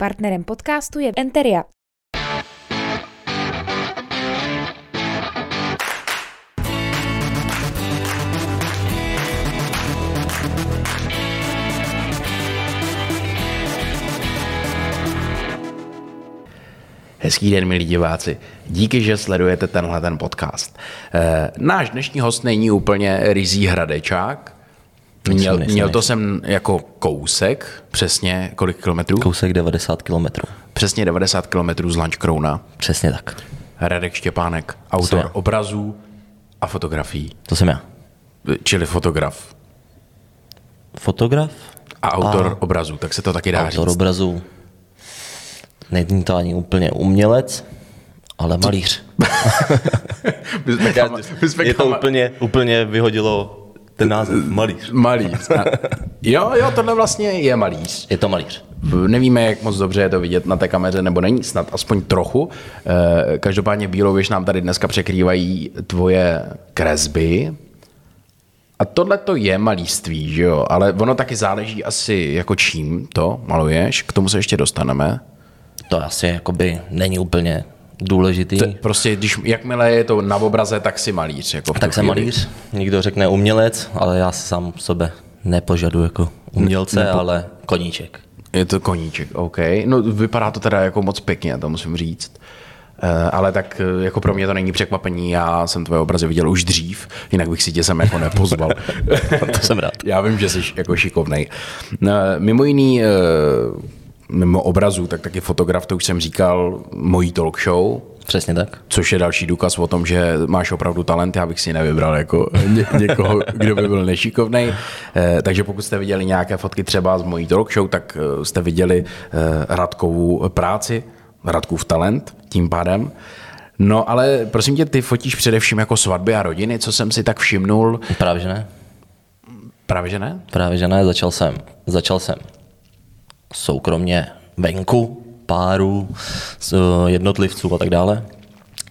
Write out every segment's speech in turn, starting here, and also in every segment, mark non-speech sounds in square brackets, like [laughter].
Partnerem podcastu je Enteria. Hezký den, milí diváci. Díky, že sledujete tenhle ten podcast. E, náš dnešní host není úplně rizí hradečák. Měl, měl to sem jako kousek, přesně kolik kilometrů? Kousek 90 kilometrů. Přesně 90 kilometrů z Lančkrouna. Přesně tak. Radek Štěpánek, autor obrazů a fotografií. To jsem já. Čili fotograf. Fotograf? A autor a obrazů, tak se to taky dá autor říct. Autor obrazů. Není to ani úplně umělec, ale malíř. [laughs] my jsme [laughs] kam, my jsme je to úplně, úplně vyhodilo ten název malíř. Malíř. jo, jo, tohle vlastně je malíř. Je to malíř. Nevíme, jak moc dobře je to vidět na té kameře, nebo není, snad aspoň trochu. Každopádně bílou věž nám tady dneska překrývají tvoje kresby. A tohle to je malířství, že jo? Ale ono taky záleží asi jako čím to maluješ. K tomu se ještě dostaneme. To asi jakoby není úplně důležitý. To, prostě když, jakmile je to na obraze, tak si malíř. Jako tak jsem malíř. Někdo řekne umělec, ale já sám sebe nepožadu jako umělce, Nepo... ale koníček. Je to koníček, OK. No vypadá to teda jako moc pěkně, to musím říct. Uh, ale tak jako pro mě to není překvapení, já jsem tvoje obrazy viděl už dřív, jinak bych si tě sem jako nepozval. [laughs] to jsem rád. [laughs] Já vím, že jsi jako šikovnej. Uh, mimo jiný, uh, mimo obrazů, tak taky fotograf, to už jsem říkal, mojí talk show. Přesně tak. Což je další důkaz o tom, že máš opravdu talent, já bych si nevybral jako [laughs] ně, někoho, kdo by byl nešikovný. Eh, takže pokud jste viděli nějaké fotky třeba z mojí talk show, tak eh, jste viděli eh, Radkovou práci, Radkův talent tím pádem. No ale prosím tě, ty fotíš především jako svatby a rodiny, co jsem si tak všimnul. Právě že ne. Právě že ne? Právě že ne, začal jsem. Začal jsem soukromně venku, párů, jednotlivců a tak dále.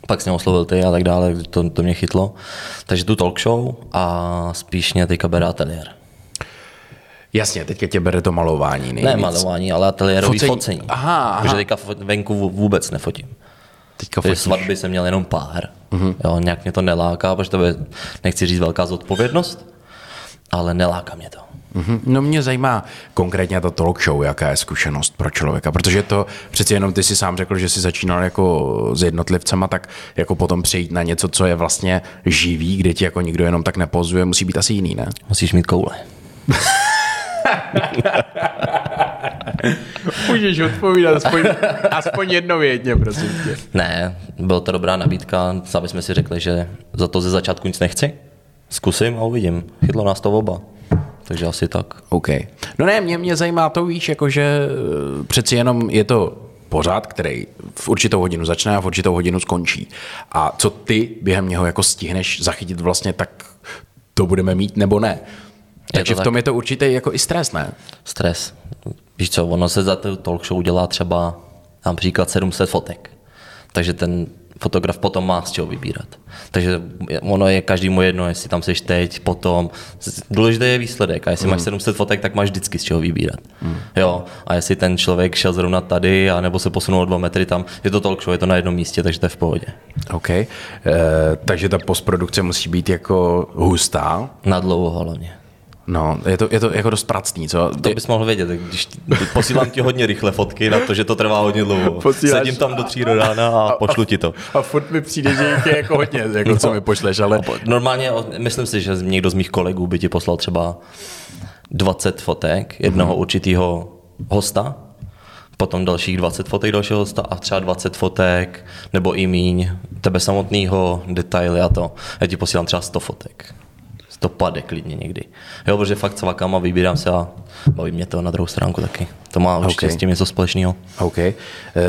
Pak jsem oslovil ty a tak dále, to, to mě chytlo. Takže tu talk show a spíš mě teďka bere ateliér. Jasně, teďka tě bere to malování. Nejvíc. Ne malování, ale ateliérový focení. focení. Aha, aha. Takže teďka venku vůbec nefotím. Teďka fotíš. svatby jsem měl jenom pár. Uh-huh. Jo, nějak mě to neláká, protože to je, nechci říct velká zodpovědnost, ale neláká mě to. Mm-hmm. No mě zajímá konkrétně ta talk show, jaká je zkušenost pro člověka, protože to přeci jenom ty si sám řekl, že jsi začínal jako s jednotlivcema, tak jako potom přejít na něco, co je vlastně živý, kde ti jako nikdo jenom tak nepozuje, musí být asi jiný, ne? Musíš mít koule. [laughs] Můžeš odpovídat aspoň, aspoň jednovětně, prosím tě. Ne, byla to dobrá nabídka, sami jsme si řekli, že za to ze začátku nic nechci. Zkusím a uvidím. Chytlo nás to oba. Takže asi tak. OK. No ne, mě, mě zajímá to, víš, jakože eh, přeci jenom je to pořád, který v určitou hodinu začne a v určitou hodinu skončí. A co ty během něho jako stihneš zachytit vlastně, tak to budeme mít nebo ne. Takže v tom tak. je to určitě jako i stres, ne? Stres. Víš co, ono se za to talk show dělá třeba například 700 fotek. Takže ten fotograf potom má z čeho vybírat. Takže ono je každému jedno, jestli tam seš teď, potom. Důležité je výsledek a jestli mm. máš 700 fotek, tak máš vždycky z čeho vybírat. Mm. Jo, a jestli ten člověk šel zrovna tady, a nebo se posunul dva metry tam, je to talk show, je to na jednom místě, takže to je v pohodě. OK. E, takže ta postprodukce musí být jako hustá. Na dlouho hlavně. No, je to, je to jako dost pracný, co? To bys mohl vědět, když posílám ti hodně rychle fotky na to, že to trvá hodně dlouho. Posíláš... Sedím tam do tří do rána a, a pošlu ti to. A, a furt mi přijde, že jich je jako hodně, jako no, co mi pošleš, ale... Normálně, myslím si, že někdo z mých kolegů by ti poslal třeba 20 fotek jednoho mm-hmm. určitého hosta, potom dalších 20 fotek dalšího hosta a třeba 20 fotek, nebo i míň, tebe samotného, detaily a to. Já ti posílám třeba 100 fotek to pade klidně někdy. Jo, protože fakt svakám a vybírám se a baví mě to na druhou stránku taky. To má určitě okay. s tím něco společného. OK. E,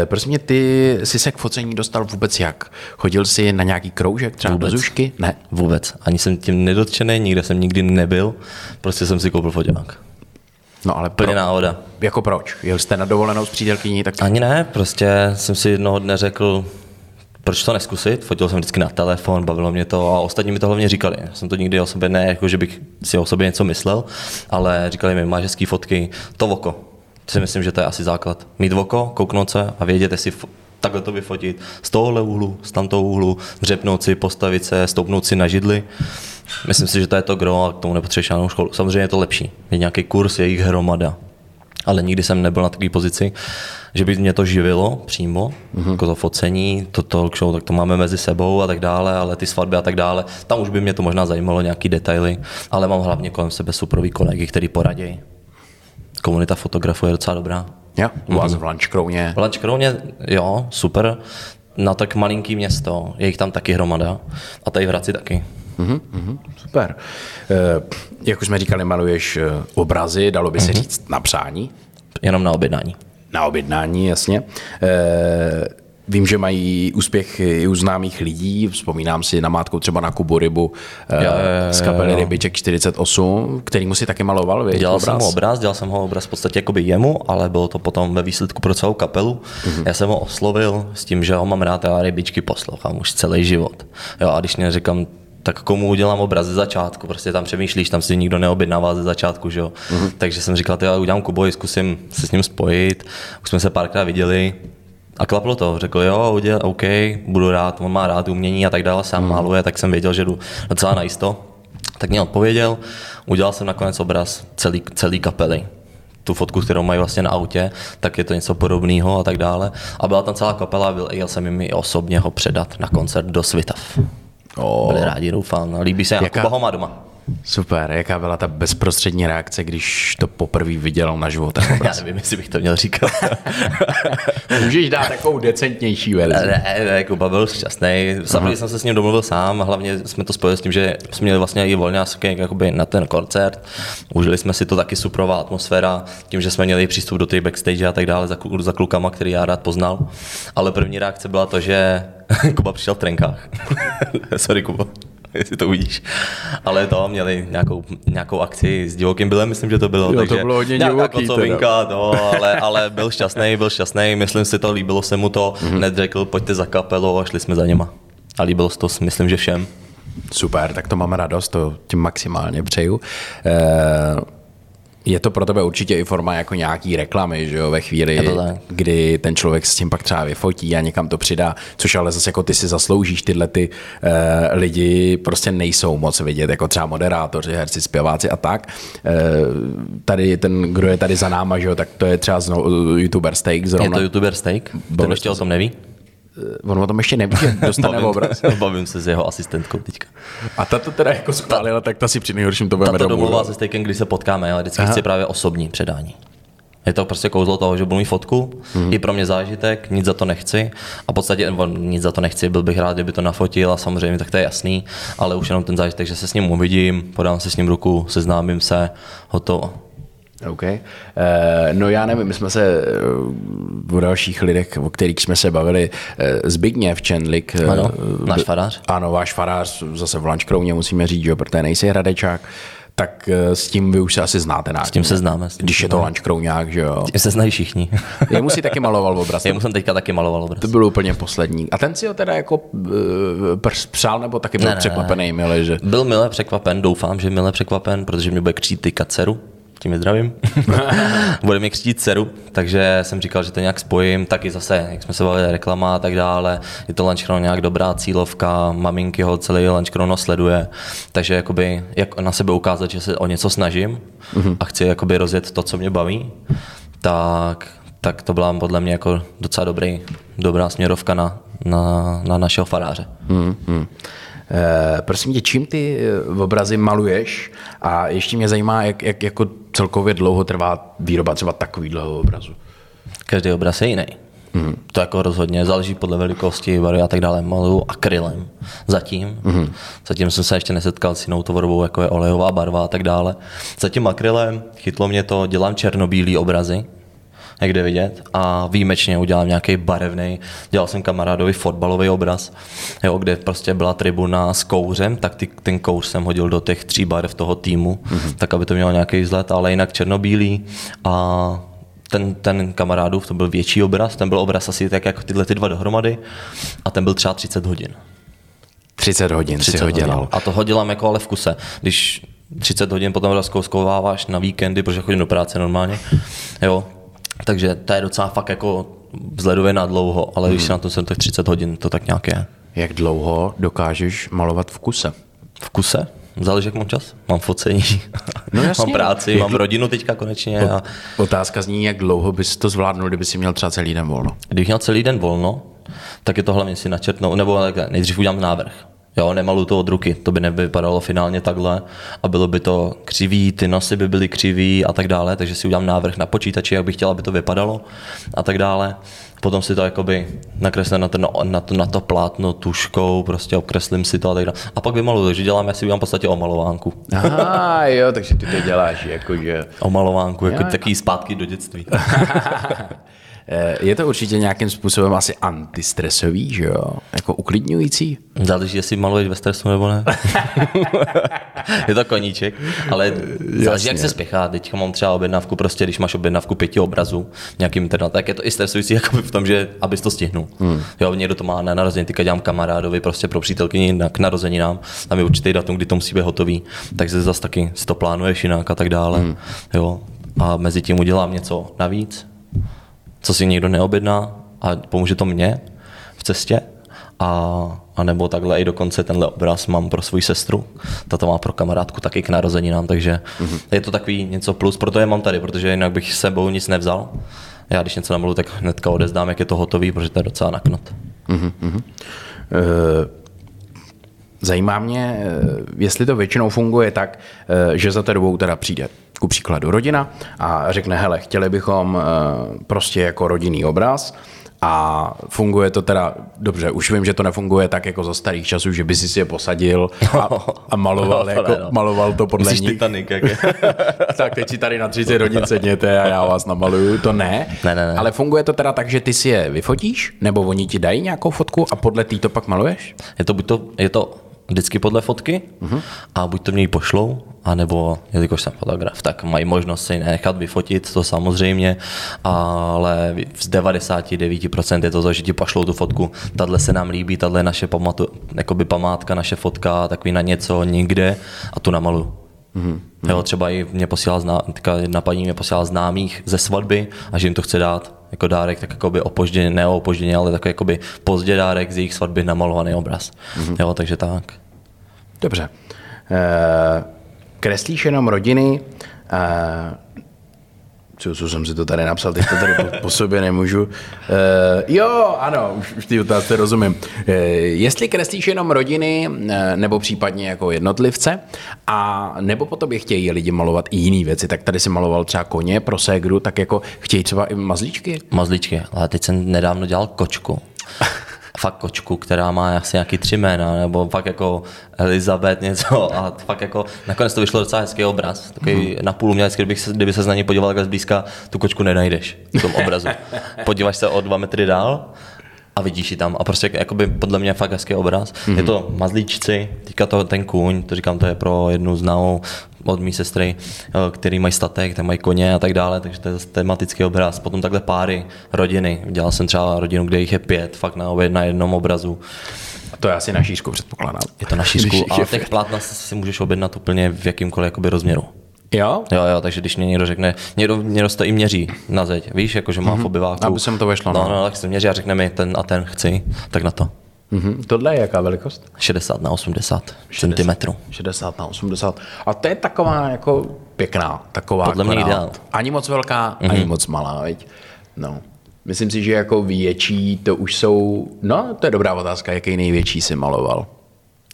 prosím mě, ty jsi se k focení dostal vůbec jak? Chodil jsi na nějaký kroužek, třeba vůbec. do Zušky? Ne. Vůbec. Ani jsem tím nedotčený, nikde jsem nikdy nebyl. Prostě jsem si koupil foťák. No ale pro... Plně náhoda. Jako proč? Jel jste na dovolenou s přítelkyní? Tak... Ani ne, prostě jsem si jednoho dne řekl, proč to neskusit? Fotil jsem vždycky na telefon, bavilo mě to a ostatní mi to hlavně říkali. Já jsem to nikdy o sobě ne, jako že bych si o sobě něco myslel, ale říkali mi, máš hezký fotky, to oko. si myslím, že to je asi základ. Mít oko, kouknout se a vědět, jestli takhle to vyfotit z tohohle úhlu, z tamtoho úhlu, dřepnout si, postavit se, stoupnout si na židli. Myslím si, že to je to gro a k tomu nepotřebuješ žádnou školu. Samozřejmě je to lepší. Je nějaký kurz, je jich hromada. Ale nikdy jsem nebyl na takové pozici, že by mě to živilo přímo, mm-hmm. jako to focení, to talk show, tak to máme mezi sebou a tak dále, ale ty svatby a tak dále, tam už by mě to možná zajímalo, nějaký detaily, ale mám hlavně kolem sebe superový kolegy, který poradí. Komunita fotografů je docela dobrá. Jo, u vás v Lančkrouně. V Lančkrouně, jo, super. Na tak malinký město, je jich tam taky hromada. A tady v Hradci taky. Mhm, mhm, super. Eh, jak už jsme říkali, maluješ eh, obrazy, dalo by se říct na přání, Jenom na objednání. Na objednání, jasně. Eh, Vím, že mají úspěch i u známých lidí, vzpomínám si na mátku třeba na Kubu Rybu eh, Jo, z kapely jo. Rybiček 48, který mu si taky maloval, víš, Dělal jsem ho obraz, dělal jsem ho obraz v podstatě jakoby jemu, ale bylo to potom ve výsledku pro celou kapelu. Mm-hmm. Já jsem ho oslovil s tím, že ho mám rád a rybičky poslouchám už celý život. Jo, a když mě říkám, tak komu udělám obraz ze začátku, prostě tam přemýšlíš, tam si nikdo neobjednává ze začátku, že jo. Mm-hmm. Takže jsem říkal, já udělám Kubovi, zkusím se s ním spojit, už jsme se párkrát viděli, a klaplo to, řekl jo, udělal, OK, budu rád, on má rád umění a tak dále, sám mm. maluje, tak jsem věděl, že jdu docela najisto. Tak mě odpověděl, udělal jsem nakonec obraz celý, celý kapely. Tu fotku, kterou mají vlastně na autě, tak je to něco podobného a tak dále. A byla tam celá kapela, byl, jel jsem jim i osobně ho předat na koncert do Svitav. Oh, Byli rádi, doufám. No, líbí se, Jaká- Jaká... Kuba ho má doma. Super, jaká byla ta bezprostřední reakce, když to poprvé viděl naživo ten [laughs] Já nevím, jestli bych to měl říkat. [laughs] Můžeš dát takovou decentnější verzi. Ne, ne, Kuba byl šťastný. Samozřejmě jsem se s ním domluvil sám, a hlavně jsme to spojili s tím, že jsme měli vlastně i volňásky jakoby na ten koncert. Užili jsme si to taky suprová atmosféra, tím, že jsme měli přístup do té backstage a tak dále za, za klukama, který já rád poznal. Ale první reakce byla to, že [laughs] Kuba přišel v trenkách. Sorry, Kuba [laughs] jestli to uvidíš. Ale to měli nějakou, nějakou akci s divokým bylem, myslím, že to bylo. Jo, to takže bylo hodně divoký kocovinka, no, ale, ale byl šťastný, byl šťastný, myslím si to, líbilo se mu to, Mhm. mm-hmm. neřekl, pojďte za kapelou a šli jsme za něma. A líbilo se to, myslím, že všem. Super, tak to mám radost, to ti maximálně přeju. Eh, Je to pro tebe určitě i forma jako nějaký reklamy, že jo, ve chvíli, Je kdy ten člověk s tím pak třeba vyfotí a někam to přidá, což ale zase jako ty si zasloužíš, tyhle ty eh, lidi prostě nejsou moc vidět, jako třeba moderátoři, herci, zpěváci a tak. Eh, tady ten, kdo je tady za náma, že jo, tak to je třeba zno, youtuber Steak Je zrovna. to youtuber Steak, ten ještě o tom neví. On o tom ještě neví, že dostane Bavím, obraz. [laughs] bavím se s jeho asistentkou teďka. A ta to teda jako schválila, tak ta si při nejhorším to budeme Tato domluvat. domluvá se Steakem, když se potkáme, ale vždycky Aha. chci právě osobní předání. Je to prostě kouzlo toho, že budu mít fotku, mm. i pro mě zážitek, nic za to nechci. A v podstatě nic za to nechci, byl bych rád, kdyby to nafotil a samozřejmě tak to je jasný, ale už jenom ten zážitek, že se s ním uvidím, podám si s ním ruku, seznámím se, hotovo. OK. Uh, no já nevím, my jsme se uh, o dalších lidech, o kterých jsme se bavili, uh, Zbigněv Čendlik. eh, Ano, náš farář. Ano, váš farář, zase v Lančkrouně musíme říct, že protože nejsi hradečák, tak s tím vy už se asi znáte nějak. S tím se známe. S tím Když je to známe. Lančkrouňák, že jo. Tím se znají všichni. [laughs] Jemu si taky maloval obraz. Jemu jsem teďka taky maloval obraz. To byl úplně poslední. A ten si ho teda jako uh, přál, nebo taky byl Ne, ne, ne. překvapený, milý, že... Byl mile překvapen, doufám, že mile překvapen, protože mě bude křít tyka dceru. Tím je zdravím. [laughs] bude mě křtít dceru, takže jsem říkal, že to nějak spojím, taky zase, jak jsme se bavili, reklama a tak dále. Je to Lunchrono nějak dobrá cílovka, maminky ho celý Lunchrono sleduje, takže jakoby, jak na sebe ukázat, že se o něco snažím a chci jakoby rozjet to, co mě baví, tak, tak to byla podle mě jako docela dobrý, dobrá směrovka na, na, na našeho faráře. Hmm, hmm. Eh, prosím tě, čím ty eh, obrazy maluješ? A ještě mě zajímá, jak, jak jako celkově dlouho trvá výroba třeba takovýhleho obrazu. Každý obraz je jiný. Mm. To jako rozhodně záleží podle velikosti, barvy a tak dále. Maluju akrylem zatím. Mm. Zatím jsem se ještě nesetkal s jinou tvorbou, jako je olejová barva a tak dále. Zatím akrylem chytlo mě to, dělám černobílý obrazy, jak jde vidět, a výjimečně udělám nějaký barevný. Dělal jsem kamarádovi fotbalový obraz, jo, kde prostě byla tribuna s kouřem, tak ty, ten kouř jsem hodil do těch tří barev toho týmu, mm-hmm. tak aby to mělo nějaký vzhled, ale jinak černobílý a ten, ten kamarádův, to byl větší obraz, ten byl obraz asi tak jako tyhle ty dva dohromady a ten byl třeba 30 hodin. 30 hodin 30 si ho hodin. dělal. A to ho dělám jako ale v kuse. Když 30 hodin potom rozkouskováváš na víkendy, protože chodím do práce normálně, jo, Takže to je docela fakt jako vzhledově na dlouho, ale když se na to jsem tak 30 hodin, to tak nějak je. Jak dlouho dokážeš malovat v kuse? V kuse? Záleží, jak mám čas. Mám focení, [laughs] No jasně. mám práci, Jak mám rodinu teďka konečně. A Otázka zní, jak dlouho bys to zvládnul, kdyby si měl třeba celý den volno. Kdybych měl celý den volno, tak je to hlavně si načrtnout, nebo nejdřív udělám návrh. Jo, nemalu to od ruky, to by nevypadalo finálně takhle a bylo by to křivý, ty nosy by byly křivý a tak dále, takže si udělám návrh na počítači, jak bych chtěl, aby to vypadalo a tak dále. Potom si to jakoby nakreslím na, ten, na, to, na to plátno tuškou, prostě obkreslím si to a tak dále. A pak vymaluju, takže dělám, já si udělám v podstatě omalovánku. Aha, jo, takže ty to děláš, jakože... Omalovánku, jako Jo. takový zpátky do dětství. [laughs] Eh, Je to určitě nějakým způsobem asi antistresový, že jo? Jako uklidňující? Záleží, jestli maluješ ve stresu nebo ne. [laughs] je to koníček, ale záleží, jak se spěchá. Teď mám třeba objednávku, prostě když máš objednávku pěti obrazů nějakým internet, tak je to i stresující [laughs] jako v tom, že abys to stihnul. Hmm. Jo, někdo to má na narozeniny, teďka dělám kamarádovi prostě pro přítelkyni na, k narozeninám, tam je určitý datum, kdy to musí být hotový, takže zase taky si to plánuješ jinak a tak dále. Hmm. Jo. A mezi tím udělám něco navíc, co si někdo neobjedná a pomůže to mně v cestě. A, a nebo takhle i dokonce tenhle obraz mám pro svou sestru. Ta to má pro kamarádku taky k narozeninám, takže mm-hmm. je to takový něco plus, proto je mám tady, protože jinak bych sebou nic nevzal. Já když něco namalu, tak hnedka odezdám, jak je to hotový, protože to je docela naknot. Eh, Zajímá mě, eh, jestli to většinou funguje tak, eh, že za tebou teda přijde ku příkladu rodina a řekne, hele, chtěli bychom eh, prostě jako rodinný obraz a funguje to teda, dobře, už vím, že to nefunguje tak jako za starých časů, že by si je posadil a, a maloval, [laughs] No, jako, ne, no. maloval to podle Musíš nich. Titanic, jak je. [laughs] tak teď si tady na 30 hodin sedněte a já vás namaluju, to ne. Ne, ne, ne. Ale funguje to teda tak, že ty si je vyfotíš, nebo oni ti dají nějakou fotku a podle té to pak maluješ? Je to buď to, je to vždycky podle fotky uh-huh. a buď to mě ji pošlou, anebo jelikož jsem fotograf, tak mají možnost si nechat vyfotit, to samozřejmě, ale z 99% je to to, že ti pošlou tu fotku, tahle se nám líbí, tahle je naše pamatu, jakoby památka, naše fotka, takový na něco někde a tu namaluju. Mm-hmm. Jo, třeba i mě posílala zná, jedna paní mě posílala známých ze svatby a že jim to chce dát jako dárek, tak jakoby opožděně, ne opožděně, ale takový jakoby pozdě dárek z jejich svatby namalovaný obraz. Mm-hmm. Jo, takže tak. Dobře. Eh, kreslíš jenom rodiny, eh, co, co jsem si to tady napsal, teď to tady po, po sobě nemůžu. Uh, jo, ano, už, už ty otázce rozumím. Uh, jestli kreslíš jenom rodiny, uh, nebo případně jako jednotlivce, a nebo po tobě chtějí lidi malovat i jiné věci, tak tady si maloval třeba koně pro ségru, tak jako chtějí třeba i mazlíčky? Mazlíčky, ale teď jsem nedávno dělal kočku. Fakt kočku, která má asi nějaký tři jména, nebo fakt jako Elizabeth něco a fakt jako nakonec to vyšlo docela hezký obraz, takový hmm. napůl umělecký, kdyby se, kdyby se na něj podíval takhle zblízka, tu kočku nenajdeš v tom obrazu. [laughs] Podíváš se o dva metry dál a vidíš ji tam a prostě jakoby podle mě fakt hezký obraz. Mm-hmm. Je to mazlíčci, teďka to ten kůň, to říkám, to je pro jednu známou od mý sestry, který mají statek, tam mají koně a tak dále, takže to je tematický obraz. Potom takhle páry, rodiny. Dělal jsem třeba rodinu, kde jich je pět, fakt na, obě, na jednom obrazu. A to je asi na šířku, předpokládám. Je to na šířku, [laughs] je těch plátna si můžeš objednat úplně v jakýmkoliv jakoby rozměru. Jo? Jo, jo, takže když mě někdo řekne, někdo, někdo to i měří na zeď, víš, jako že má mm-hmm. v obyváku. Aby se mu to vešlo, No, no. no, tak se měří a řekne mi ten a ten chci, tak na to. Mhm. Tohle je jaká velikost? 60 na 80 cm. 60 na 80. A to je taková jako pěkná, taková Podle mě ideál. Ani moc velká, mm-hmm. ani moc malá, veď? No. Myslím si, že jako větší to už jsou, no to je dobrá otázka, jaký největší si maloval.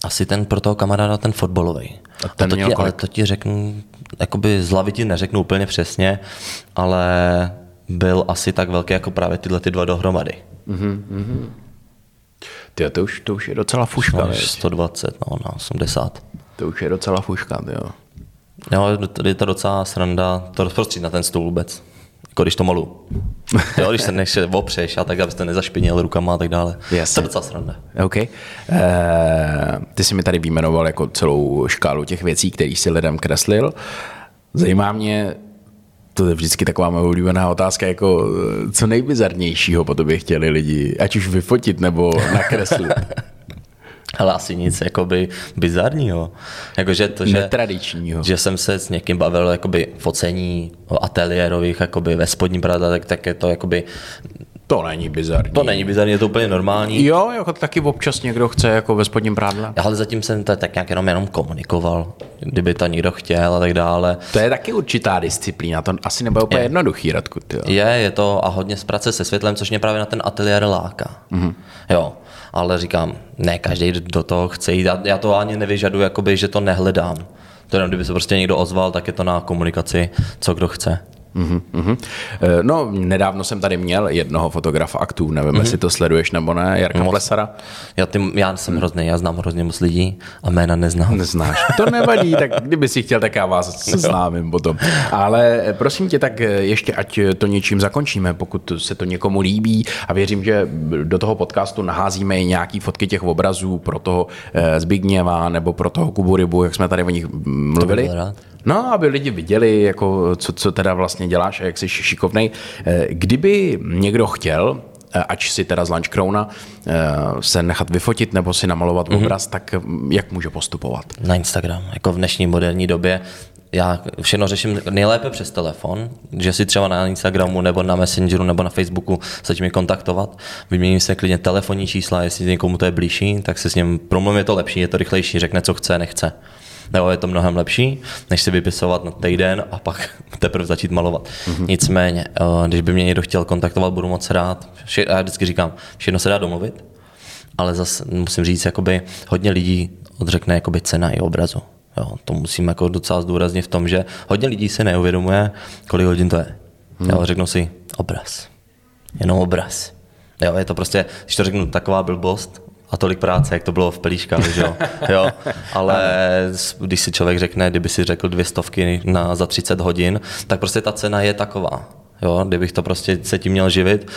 Asi ten pro toho kamaráda ten fotbalový. A ten to měl ti, kolik? ale to ti řeknu, jakoby z hlavy ti neřeknu úplně přesně, ale byl asi tak velký jako právě tyhle ty dva dohromady. Ty, to už, to už je docela fuška, No, veď? 120 no, na 80. To už je docela fuška, jo. Jo, je to docela sranda, to rozprostřít na ten stůl vůbec. Jako když to malu. Jo, když se [laughs] než opřeš a tak, abyste nezašpinil rukama a tak dále. Jasně. To je docela sranda. OK. Eh, ty jsi mi tady vyjmenoval jako celou škálu těch věcí, které si lidem kreslil. Zajímá mě, to je vždycky taková moje oblíbená otázka, jako eh, co nejbizarnějšího po tobě chtěli lidi, ať už vyfotit nebo nakreslit. [laughs] Ale asi nic jakoby bizarního. Jakože to, že, Netradičního. že jsem se s někým bavil jakoby focení o ateliérových jakoby ve spodní prada, tak, tak je to jakoby, To není bizarní. to není bizarní, je to úplně normální. Jo, jako taky občas někdo chce jako ve spodním prádle. Ale zatím jsem to tak nějak jenom, jenom komunikoval, kdyby to někdo chtěl a tak dále. To je taky určitá disciplína, to asi nebude úplně Je. jednoduchý, Radku, ty jo. Je, je to a hodně z práce se světlem, což mě právě na ten ateliér láká. Mm-hmm. Jo, ale říkám, ne každý do toho chce jít. Já, já to ani nevyžaduji, jakoby, že to nehledám. To jenom, kdyby se prostě někdo ozval, tak je to na komunikaci, co kdo chce. Mhm, mhm. Eh, No, nedávno jsem tady měl jednoho fotografa aktů, nevím, Mhm. jestli to sleduješ nebo ne, Jarka Plesara. Já, ty, já jsem hrozný, já znám hrozně moc lidí a jména neznám. Neznáš. To nevadí, tak kdyby si chtěl, tak já vás [laughs] seznámím potom. Ale eh, prosím tě, tak eh, ještě ať to něčím zakončíme, pokud se to někomu líbí a věřím, že do toho podcastu naházíme i nějaký fotky těch obrazů pro toho Zbigněva nebo pro toho Kubu Rybu, jak jsme tady o nich mluvili. rád. No, aby lidi viděli, jako, co, co teda vlastně děláš a jak jsi šikovnej. Eh, Kdyby někdo chtěl, eh, ač si teda z Lunchcrowna, eh, se nechat vyfotit nebo si namalovat Mhm. mm-hmm. obraz, tak mm, jak může postupovat? Na Instagram, jako v dnešní moderní době. Já všechno řeším nejlépe přes telefon, že si třeba na Instagramu nebo na Messengeru nebo na Facebooku se mě kontaktovat. Vyměním se klidně telefonní čísla, jestli někomu to je blížší, tak se s ním promluvím, je to lepší, je to rychlejší, řekne, co chce, nechce. Nebo je to mnohem lepší, než si vypisovat na týden a pak [laughs] teprve začít malovat. Mm-hmm. Nicméně, eh, když by mě někdo chtěl kontaktovat, budu moc rád. Já vždycky říkám, všechno se dá domluvit, ale zase musím říct, jakoby hodně lidí odřekne jakoby cena i obrazu. Jo, to musím jako docela zdůraznit v tom, že hodně lidí si neuvědomuje, kolik hodin to je. Hmm. Jo, řeknu si obraz. Jenom obraz. Jo, je to prostě, když to řeknu, taková blbost a tolik práce, jak to bylo v pelíškách, že jo. [laughs] jo. Ale když si člověk řekne, kdyby si řekl dvě stovky na, za 30 hodin, tak prostě ta cena je taková. Jo, kdybych to prostě se tím měl živit,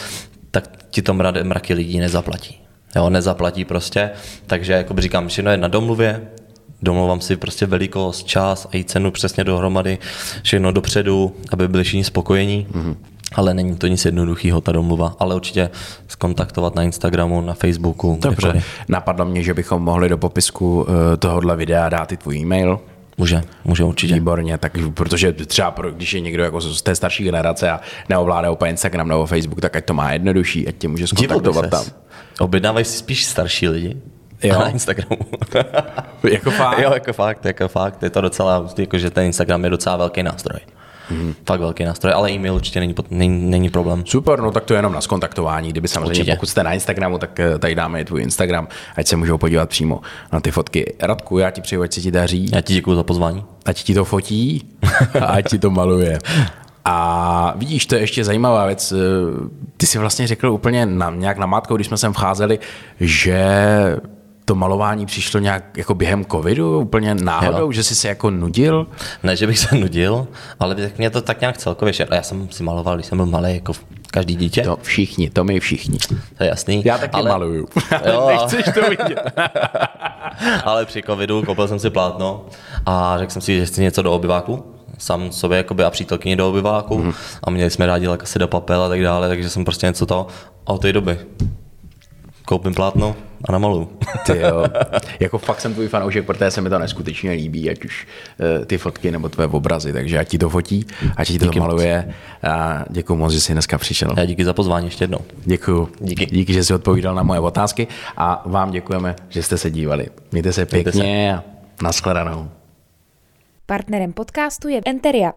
tak ti to mra- mraky lidí nezaplatí. Jo, nezaplatí prostě, takže jakoby říkám, všechno je na domluvě, domluvám si prostě velikost, čas a i cenu přesně dohromady, všechno dopředu, aby byli všichni spokojení. Mm-hmm. Ale není to nic jednoduchého, ta domluva, ale určitě skontaktovat na Instagramu, na Facebooku. Dobře. kdekoliv. Napadlo mě, že bychom mohli do popisku eh, tohohle videa dát i tvůj e-mail. Může, může určitě. Výborně, tak protože třeba pro, když je někdo jako z té starší generace a neovládá úplně Instagram nebo Facebook, tak ať to má jednodušší, ať tě může skontaktovat tam. Objednávají si spíš starší lidi. Jo. Na Instagramu. Jako fakt? [laughs] Jo, jako fakt, jako fakt. Je to docela, jako že ten Instagram je docela velký nástroj. Mm. Fakt velký nástroj, ale e-mail určitě není, není, není problém. Super, no tak to je jenom na skontaktování. Kdyby samozřejmě, Určitě. pokud jste na Instagramu, tak eh, tady dáme i tvůj Instagram, ať se můžou podívat přímo na ty fotky. Radku, já ti přeju, ať se ti daří, Já ti děkuji za pozvání. ať ti to fotí a ať ti to maluje. A vidíš, to je ještě zajímavá věc. eh, Ty si vlastně řekl úplně na, nějak namátkou, když jsme sem vcházeli, že to malování přišlo nějak jako během covidu, úplně náhodou, Jo. že jsi se jako nudil. Ne, že bych se nudil, ale tak mě to tak nějak celkově šel. Já jsem si maloval, když jsem byl malý, jako každý dítě, to, To všichni, to my všichni. to je jasný. Já taky ale, maluju. [laughs] Jo. Nechceš to vidět. [laughs] ale při covidu koupil jsem si plátno a řekl jsem si, že chci něco do obyváku sám sobě jakoby, a přítelkyni do obyváku mm. a měli jsme rádi lakasy do papel a tak dále, takže jsem prostě něco to a od té doby koupím plátno a namaluju. Ty jo. Jako fakt jsem tvůj fanoušek, protože se mi to neskutečně líbí, ať už uh, ty fotky nebo tvé obrazy, takže ať ti to fotí, ať ti to Díky moc. maluje. A děkuji moc, že jsi dneska přišel. Já díky za pozvání ještě jednou. Děkuji. Díky. Díky, že jsi odpovídal na moje otázky a vám děkujeme, že jste se dívali. Mějte se Mějte se. pěkně a nashledanou. Partnerem podcastu je Enteria.